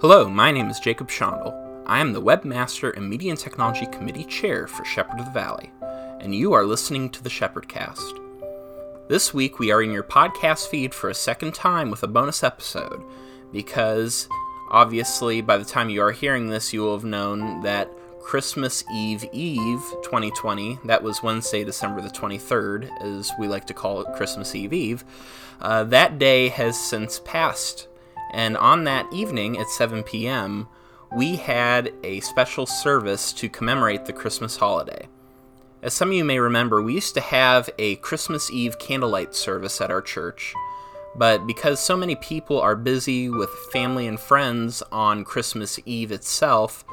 Hello, my name is Jacob Schandel. I am the Webmaster and Media and Technology Committee Chair for Shepherd of the Valley, and you are listening to the Shepherdcast. This week we are in your podcast feed for a second time with a bonus episode, because obviously by the time you are hearing this, you will have known that Christmas Eve Eve 2020, that was Wednesday, December the 23rd, as we like to call it Christmas Eve Eve, uh, that day has since passed. And on that evening at 7 p.m., we had a special service to commemorate the Christmas holiday. As some of you may remember, we used to have a Christmas Eve candlelight service at our church, but because so many people are busy with family and friends on Christmas Eve itself,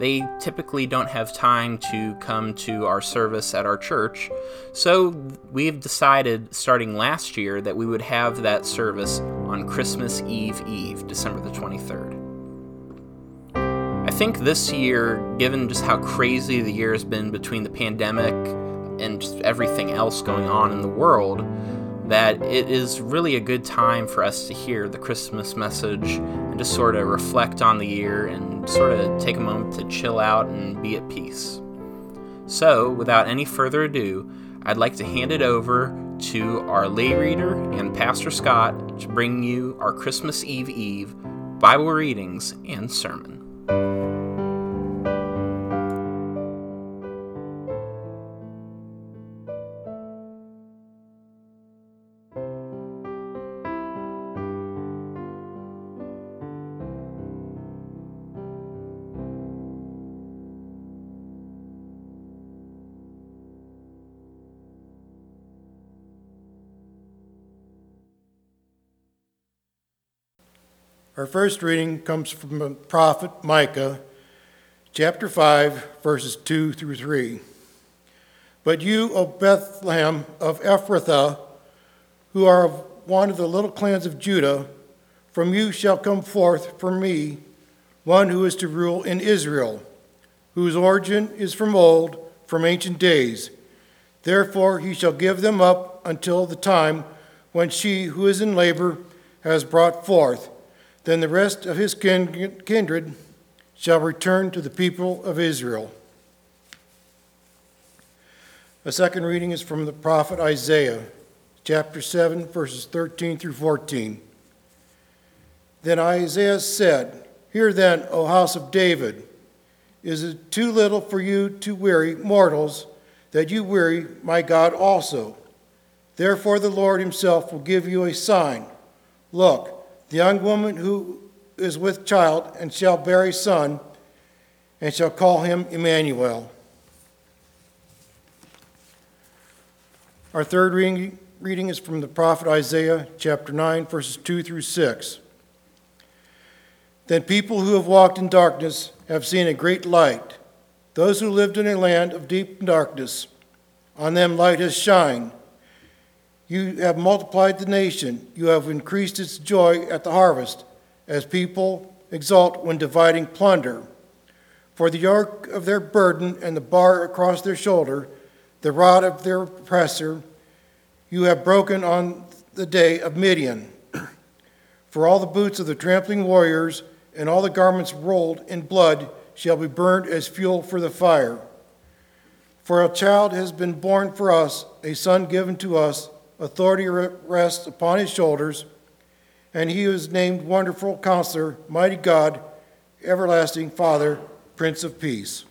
they typically don't have time to come to our service at our church. So we've decided starting last year that we would have that service on Christmas Eve Eve, December the 23rd. I think this year, given just how crazy the year has been between the pandemic and everything else going on in the world, that it is really a good time for us to hear the Christmas message and just sort of reflect on the year and sort of take a moment to chill out and be at peace. So, without any further ado, I'd like to hand it over to our lay reader and Pastor Scott to bring you our Christmas Eve Eve Bible readings and sermon. Our first reading comes from the prophet Micah, chapter 5, verses 2 through 3. But you, O Bethlehem of Ephrathah, who are of one of the little clans of Judah, from you shall come forth for me one who is to rule in Israel, whose origin is from old, from ancient days. Therefore he shall give them up until the time when she who is in labor has brought forth then the rest of his kindred shall return to the people of Israel. A second reading is from the prophet Isaiah, chapter 7, verses 13 through 14. Then Isaiah said, Hear then, O house of David, is it too little for you to weary mortals that you weary my God also? Therefore the Lord himself will give you a sign. Look, the young woman who is with child and shall bear a son, and shall call him Emmanuel. Our third reading, reading is from the prophet Isaiah, chapter 9, verses 2 through 6. Then people who have walked in darkness have seen a great light. Those who lived in a land of deep darkness, on them light has shined. You have multiplied the nation. You have increased its joy at the harvest, as people exult when dividing plunder. For the yoke of their burden and the bar across their shoulder, the rod of their oppressor, you have broken on the day of Midian. For all the boots of the trampling warriors and all the garments rolled in blood shall be burned as fuel for the fire. For a child has been born for us, a son given to us authority rests upon his shoulders, and he is named Wonderful Counselor, Mighty God, Everlasting Father, Prince of Peace.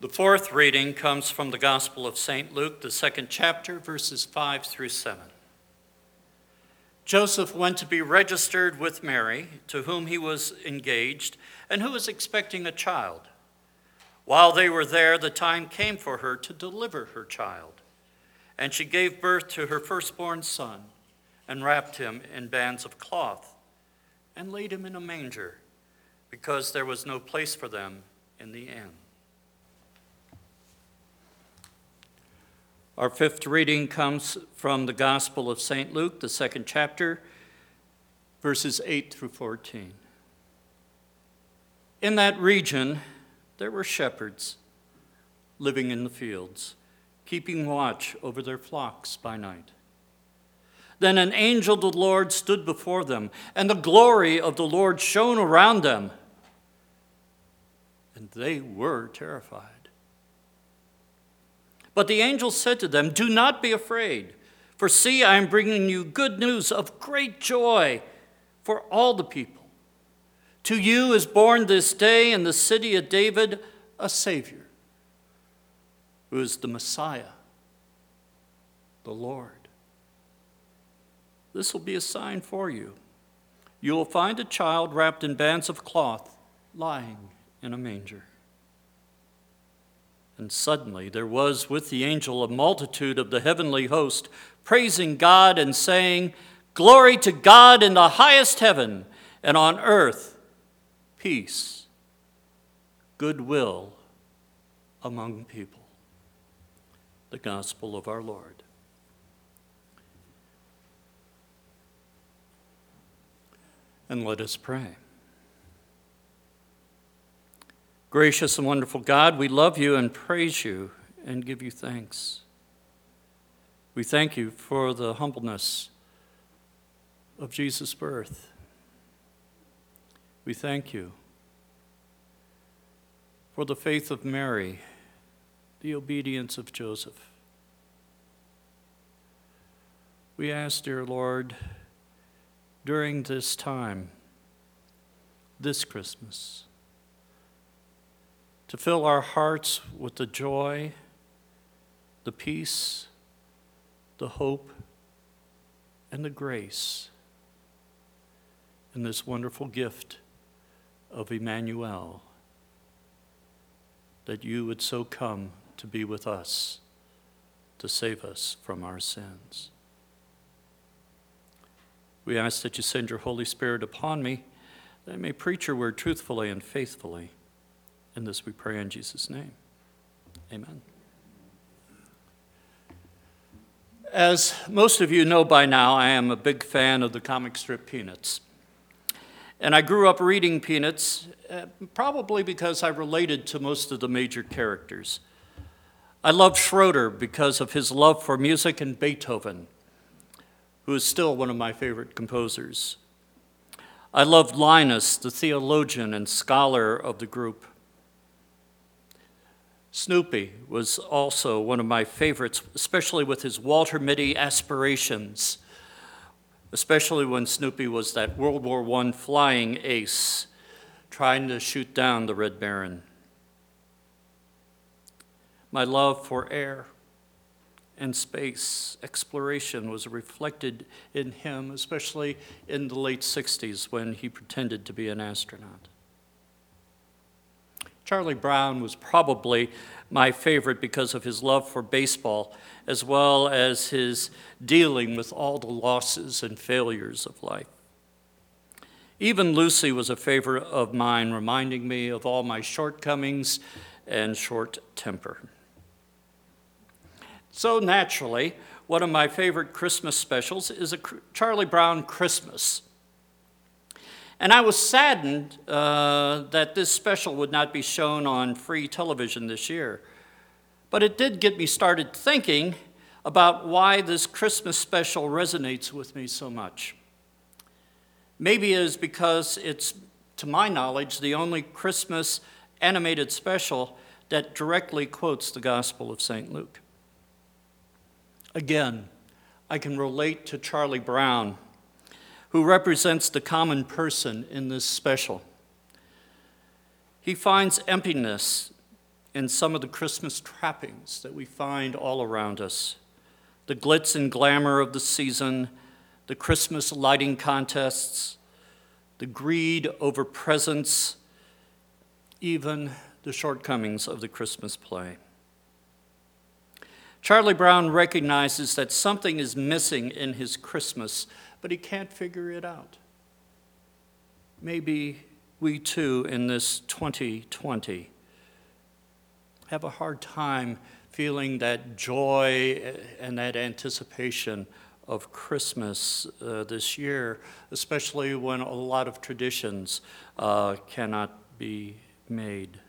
The fourth reading comes from the Gospel of St. Luke, the second chapter, verses 5 through 7. Joseph went to be registered with Mary, to whom he was engaged, and who was expecting a child. While they were there, the time came for her to deliver her child. And she gave birth to her firstborn son, and wrapped him in bands of cloth, and laid him in a manger, because there was no place for them in the inn. Our fifth reading comes from the Gospel of St. Luke, the second chapter, verses 8 through 14. In that region, there were shepherds living in the fields keeping watch over their flocks by night. Then an angel of the Lord stood before them, and the glory of the Lord shone around them. And they were terrified. But the angel said to them, Do not be afraid, for see, I am bringing you good news of great joy for all the people. To you is born this day in the city of David a Savior, who is the Messiah, the Lord. This will be a sign for you. You will find a child wrapped in bands of cloth, lying in a manger. And suddenly there was with the angel a multitude of the heavenly host, praising God and saying, Glory to God in the highest heaven, and on earth, peace, goodwill among people. The gospel of our Lord. And let us pray. Gracious and wonderful God, we love you and praise you and give you thanks. We thank you for the humbleness of Jesus' birth. We thank you for the faith of Mary, the obedience of Joseph. We ask, dear Lord, during this time, this Christmas, to fill our hearts with the joy, the peace, the hope, and the grace in this wonderful gift of Emmanuel, that you would so come to be with us, to save us from our sins. We ask that you send your Holy Spirit upon me, that I may preach your word truthfully and faithfully. In this we pray in Jesus' name. Amen. As most of you know by now, I am a big fan of the comic strip Peanuts. And I grew up reading Peanuts, uh, probably because I related to most of the major characters. I loved Schroeder because of his love for music and Beethoven who is still one of my favorite composers. I loved Linus, the theologian and scholar of the group. Snoopy was also one of my favorites, especially with his Walter Mitty aspirations, especially when Snoopy was that World War I flying ace trying to shoot down the Red Baron. My love for air and space exploration was reflected in him, especially in the late 60s when he pretended to be an astronaut. Charlie Brown was probably my favorite because of his love for baseball, as well as his dealing with all the losses and failures of life. Even Lucy was a favorite of mine, reminding me of all my shortcomings and short temper. So naturally, one of my favorite Christmas specials is a Charlie Brown Christmas. And I was saddened uh, that this special would not be shown on free television this year. But it did get me started thinking about why this Christmas special resonates with me so much. Maybe it is because it's, to my knowledge, the only Christmas animated special that directly quotes the Gospel of St. Luke. Again, I can relate to Charlie Brown, who represents the common person in this special. He finds emptiness in some of the Christmas trappings that we find all around us the glitz and glamour of the season, the Christmas lighting contests, the greed over presents, even the shortcomings of the Christmas play. Charlie Brown recognizes that something is missing in his Christmas, but he can't figure it out. Maybe we too, in this 2020, have a hard time feeling that joy and that anticipation of Christmas uh, this year, especially when a lot of traditions uh, cannot be made.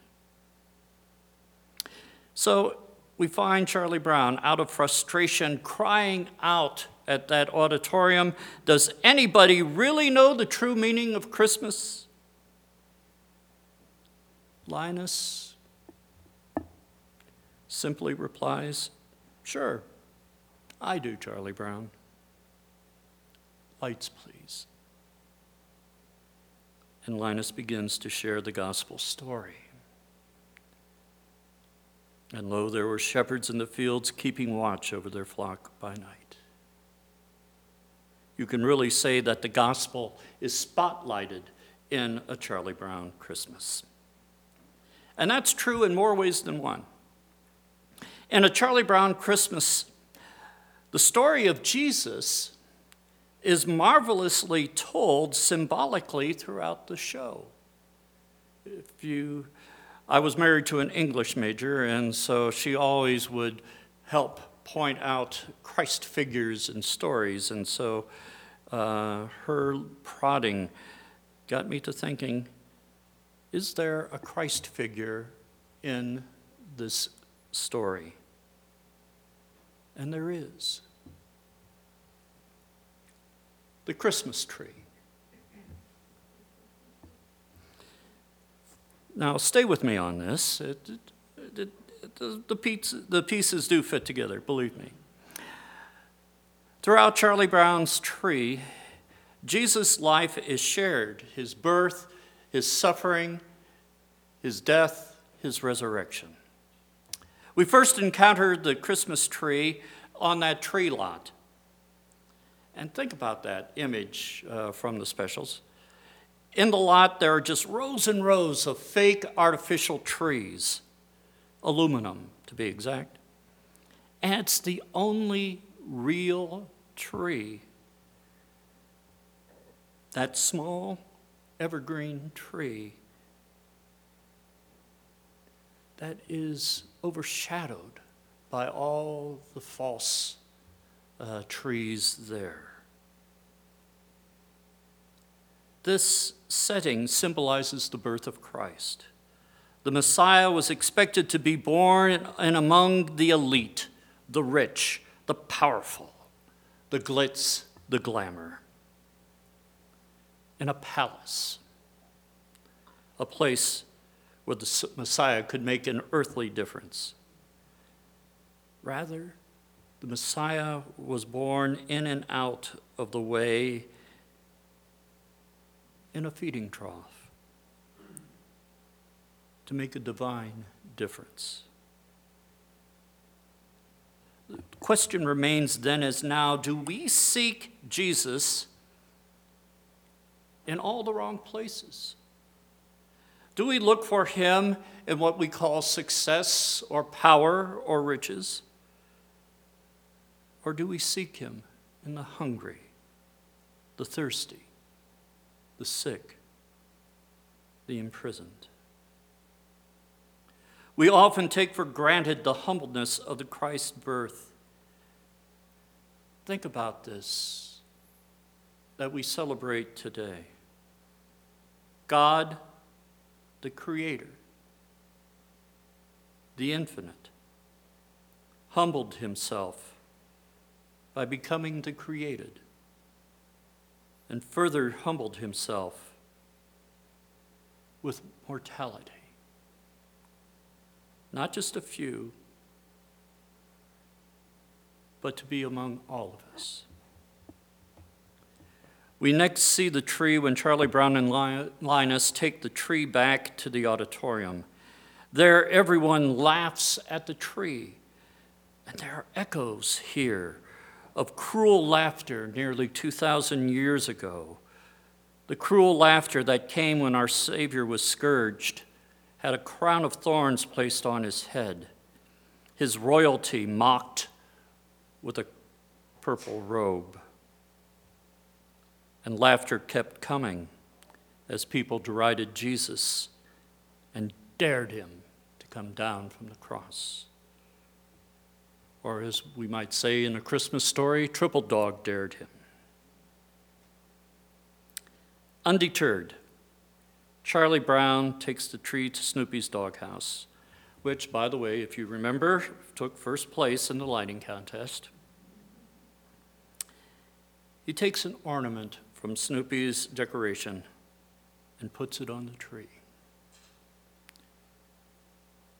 So, we find Charlie Brown out of frustration crying out at that auditorium Does anybody really know the true meaning of Christmas? Linus simply replies, Sure, I do, Charlie Brown. Lights, please. And Linus begins to share the gospel story. And lo, there were shepherds in the fields keeping watch over their flock by night. You can really say that the gospel is spotlighted in a Charlie Brown Christmas. And that's true in more ways than one. In a Charlie Brown Christmas, the story of Jesus is marvelously told symbolically throughout the show. If you I was married to an English major, and so she always would help point out Christ figures and stories. And so uh, her prodding got me to thinking is there a Christ figure in this story? And there is. The Christmas tree. Now, stay with me on this. It, it, it, the, the, pieces, the pieces do fit together, believe me. Throughout Charlie Brown's tree, Jesus' life is shared his birth, his suffering, his death, his resurrection. We first encountered the Christmas tree on that tree lot. And think about that image uh, from the specials. In the lot, there are just rows and rows of fake artificial trees, aluminum to be exact. And it's the only real tree. That small evergreen tree that is overshadowed by all the false uh, trees there. This setting symbolizes the birth of Christ. The Messiah was expected to be born and among the elite, the rich, the powerful, the glitz, the glamour, in a palace, a place where the Messiah could make an earthly difference. Rather, the Messiah was born in and out of the way in a feeding trough to make a divine difference. The question remains then as now do we seek Jesus in all the wrong places? Do we look for him in what we call success or power or riches? Or do we seek him in the hungry, the thirsty, the sick, the imprisoned. We often take for granted the humbleness of the Christ birth. Think about this that we celebrate today. God, the Creator, the Infinite, humbled himself by becoming the created and further humbled himself with mortality. Not just a few, but to be among all of us. We next see the tree when Charlie Brown and Linus take the tree back to the auditorium. There, everyone laughs at the tree, and there are echoes here of cruel laughter nearly 2,000 years ago. The cruel laughter that came when our Savior was scourged, had a crown of thorns placed on his head, his royalty mocked with a purple robe. And laughter kept coming as people derided Jesus and dared him to come down from the cross or as we might say in a Christmas story, Triple Dog dared him. Undeterred, Charlie Brown takes the tree to Snoopy's doghouse, which, by the way, if you remember, took first place in the lighting contest. He takes an ornament from Snoopy's decoration and puts it on the tree.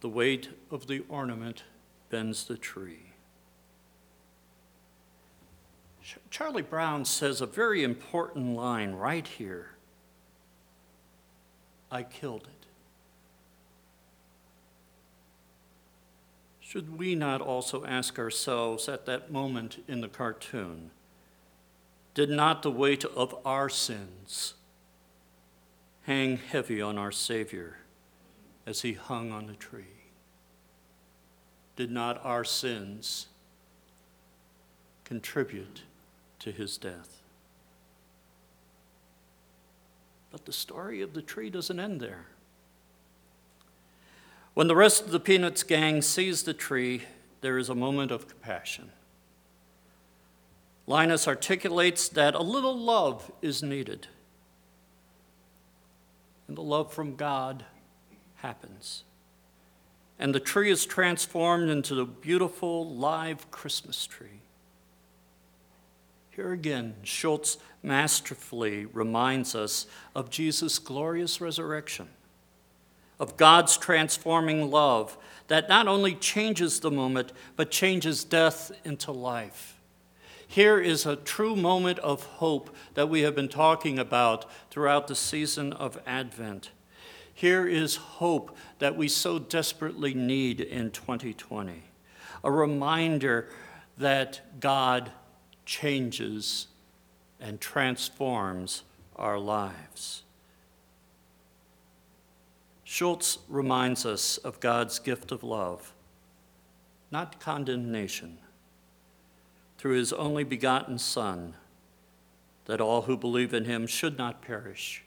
The weight of the ornament bends the tree. Charlie Brown says a very important line right here I killed it. Should we not also ask ourselves at that moment in the cartoon, did not the weight of our sins hang heavy on our Savior as he hung on the tree? Did not our sins contribute to his death? But the story of the tree doesn't end there. When the rest of the Peanuts gang sees the tree, there is a moment of compassion. Linus articulates that a little love is needed. And the love from God happens. And the tree is transformed into the beautiful live Christmas tree. Here again, Schulz masterfully reminds us of Jesus' glorious resurrection, of God's transforming love that not only changes the moment, but changes death into life. Here is a true moment of hope that we have been talking about throughout the season of Advent. Here is hope that we so desperately need in 2020. A reminder that God changes and transforms our lives. Schulz reminds us of God's gift of love, not condemnation, through his only begotten Son, that all who believe in him should not perish,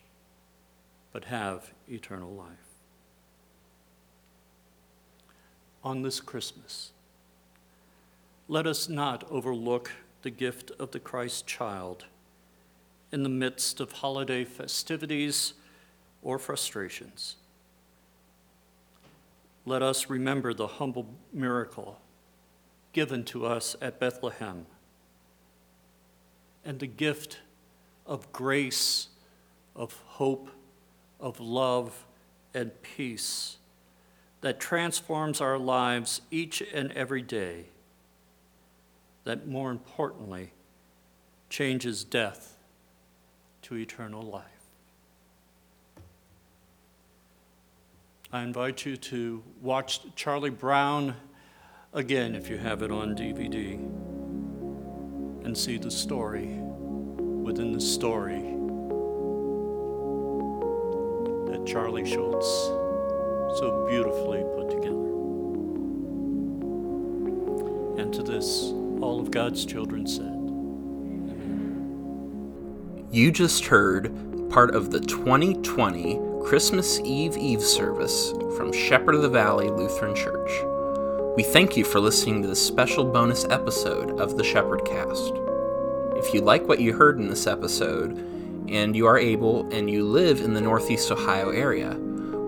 but have eternal life. On this Christmas, let us not overlook the gift of the Christ child in the midst of holiday festivities or frustrations. Let us remember the humble miracle given to us at Bethlehem and the gift of grace, of hope, of love, and peace that transforms our lives each and every day that more importantly changes death to eternal life. I invite you to watch Charlie Brown again if you have it on DVD and see the story within the story that Charlie Schulz so beautifully put together. And to this, all of God's children said. Amen. You just heard part of the 2020 Christmas Eve Eve service from Shepherd of the Valley Lutheran Church. We thank you for listening to this special bonus episode of the Shepherd Cast. If you like what you heard in this episode, and you are able and you live in the Northeast Ohio area,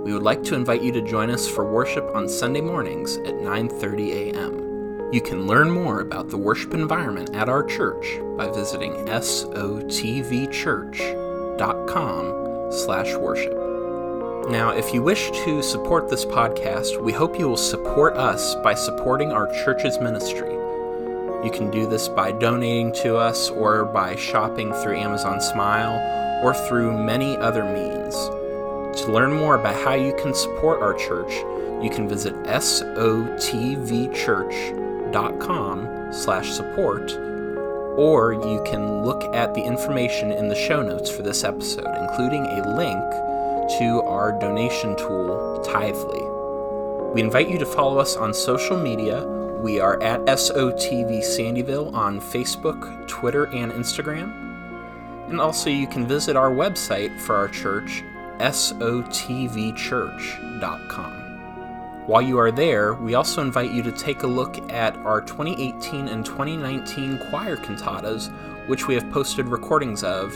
we would like to invite you to join us for worship on Sunday mornings at 9:30 a.m. You can learn more about the worship environment at our church by visiting sotvchurch.com slash worship. Now, if you wish to support this podcast, we hope you will support us by supporting our church's ministry. You can do this by donating to us or by shopping through Amazon Smile or through many other means. To learn more about how you can support our church, you can visit sotvchurch.com slash support or you can look at the information in the show notes for this episode, including a link to our donation tool, Tithely. We invite you to follow us on social media. We are at SOTV Sandyville on Facebook, Twitter, and Instagram. And also, you can visit our website for our church, sotvchurch.com. While you are there, we also invite you to take a look at our 2018 and 2019 choir cantatas, which we have posted recordings of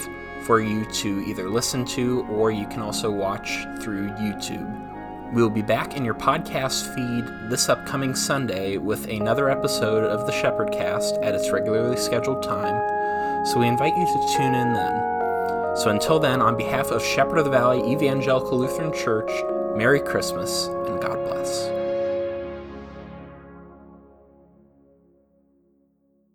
for you to either listen to or you can also watch through YouTube. We will be back in your podcast feed this upcoming Sunday with another episode of the Shepherd Cast at its regularly scheduled time, so we invite you to tune in then. So until then, on behalf of Shepherd of the Valley Evangelical Lutheran Church, Merry Christmas and God.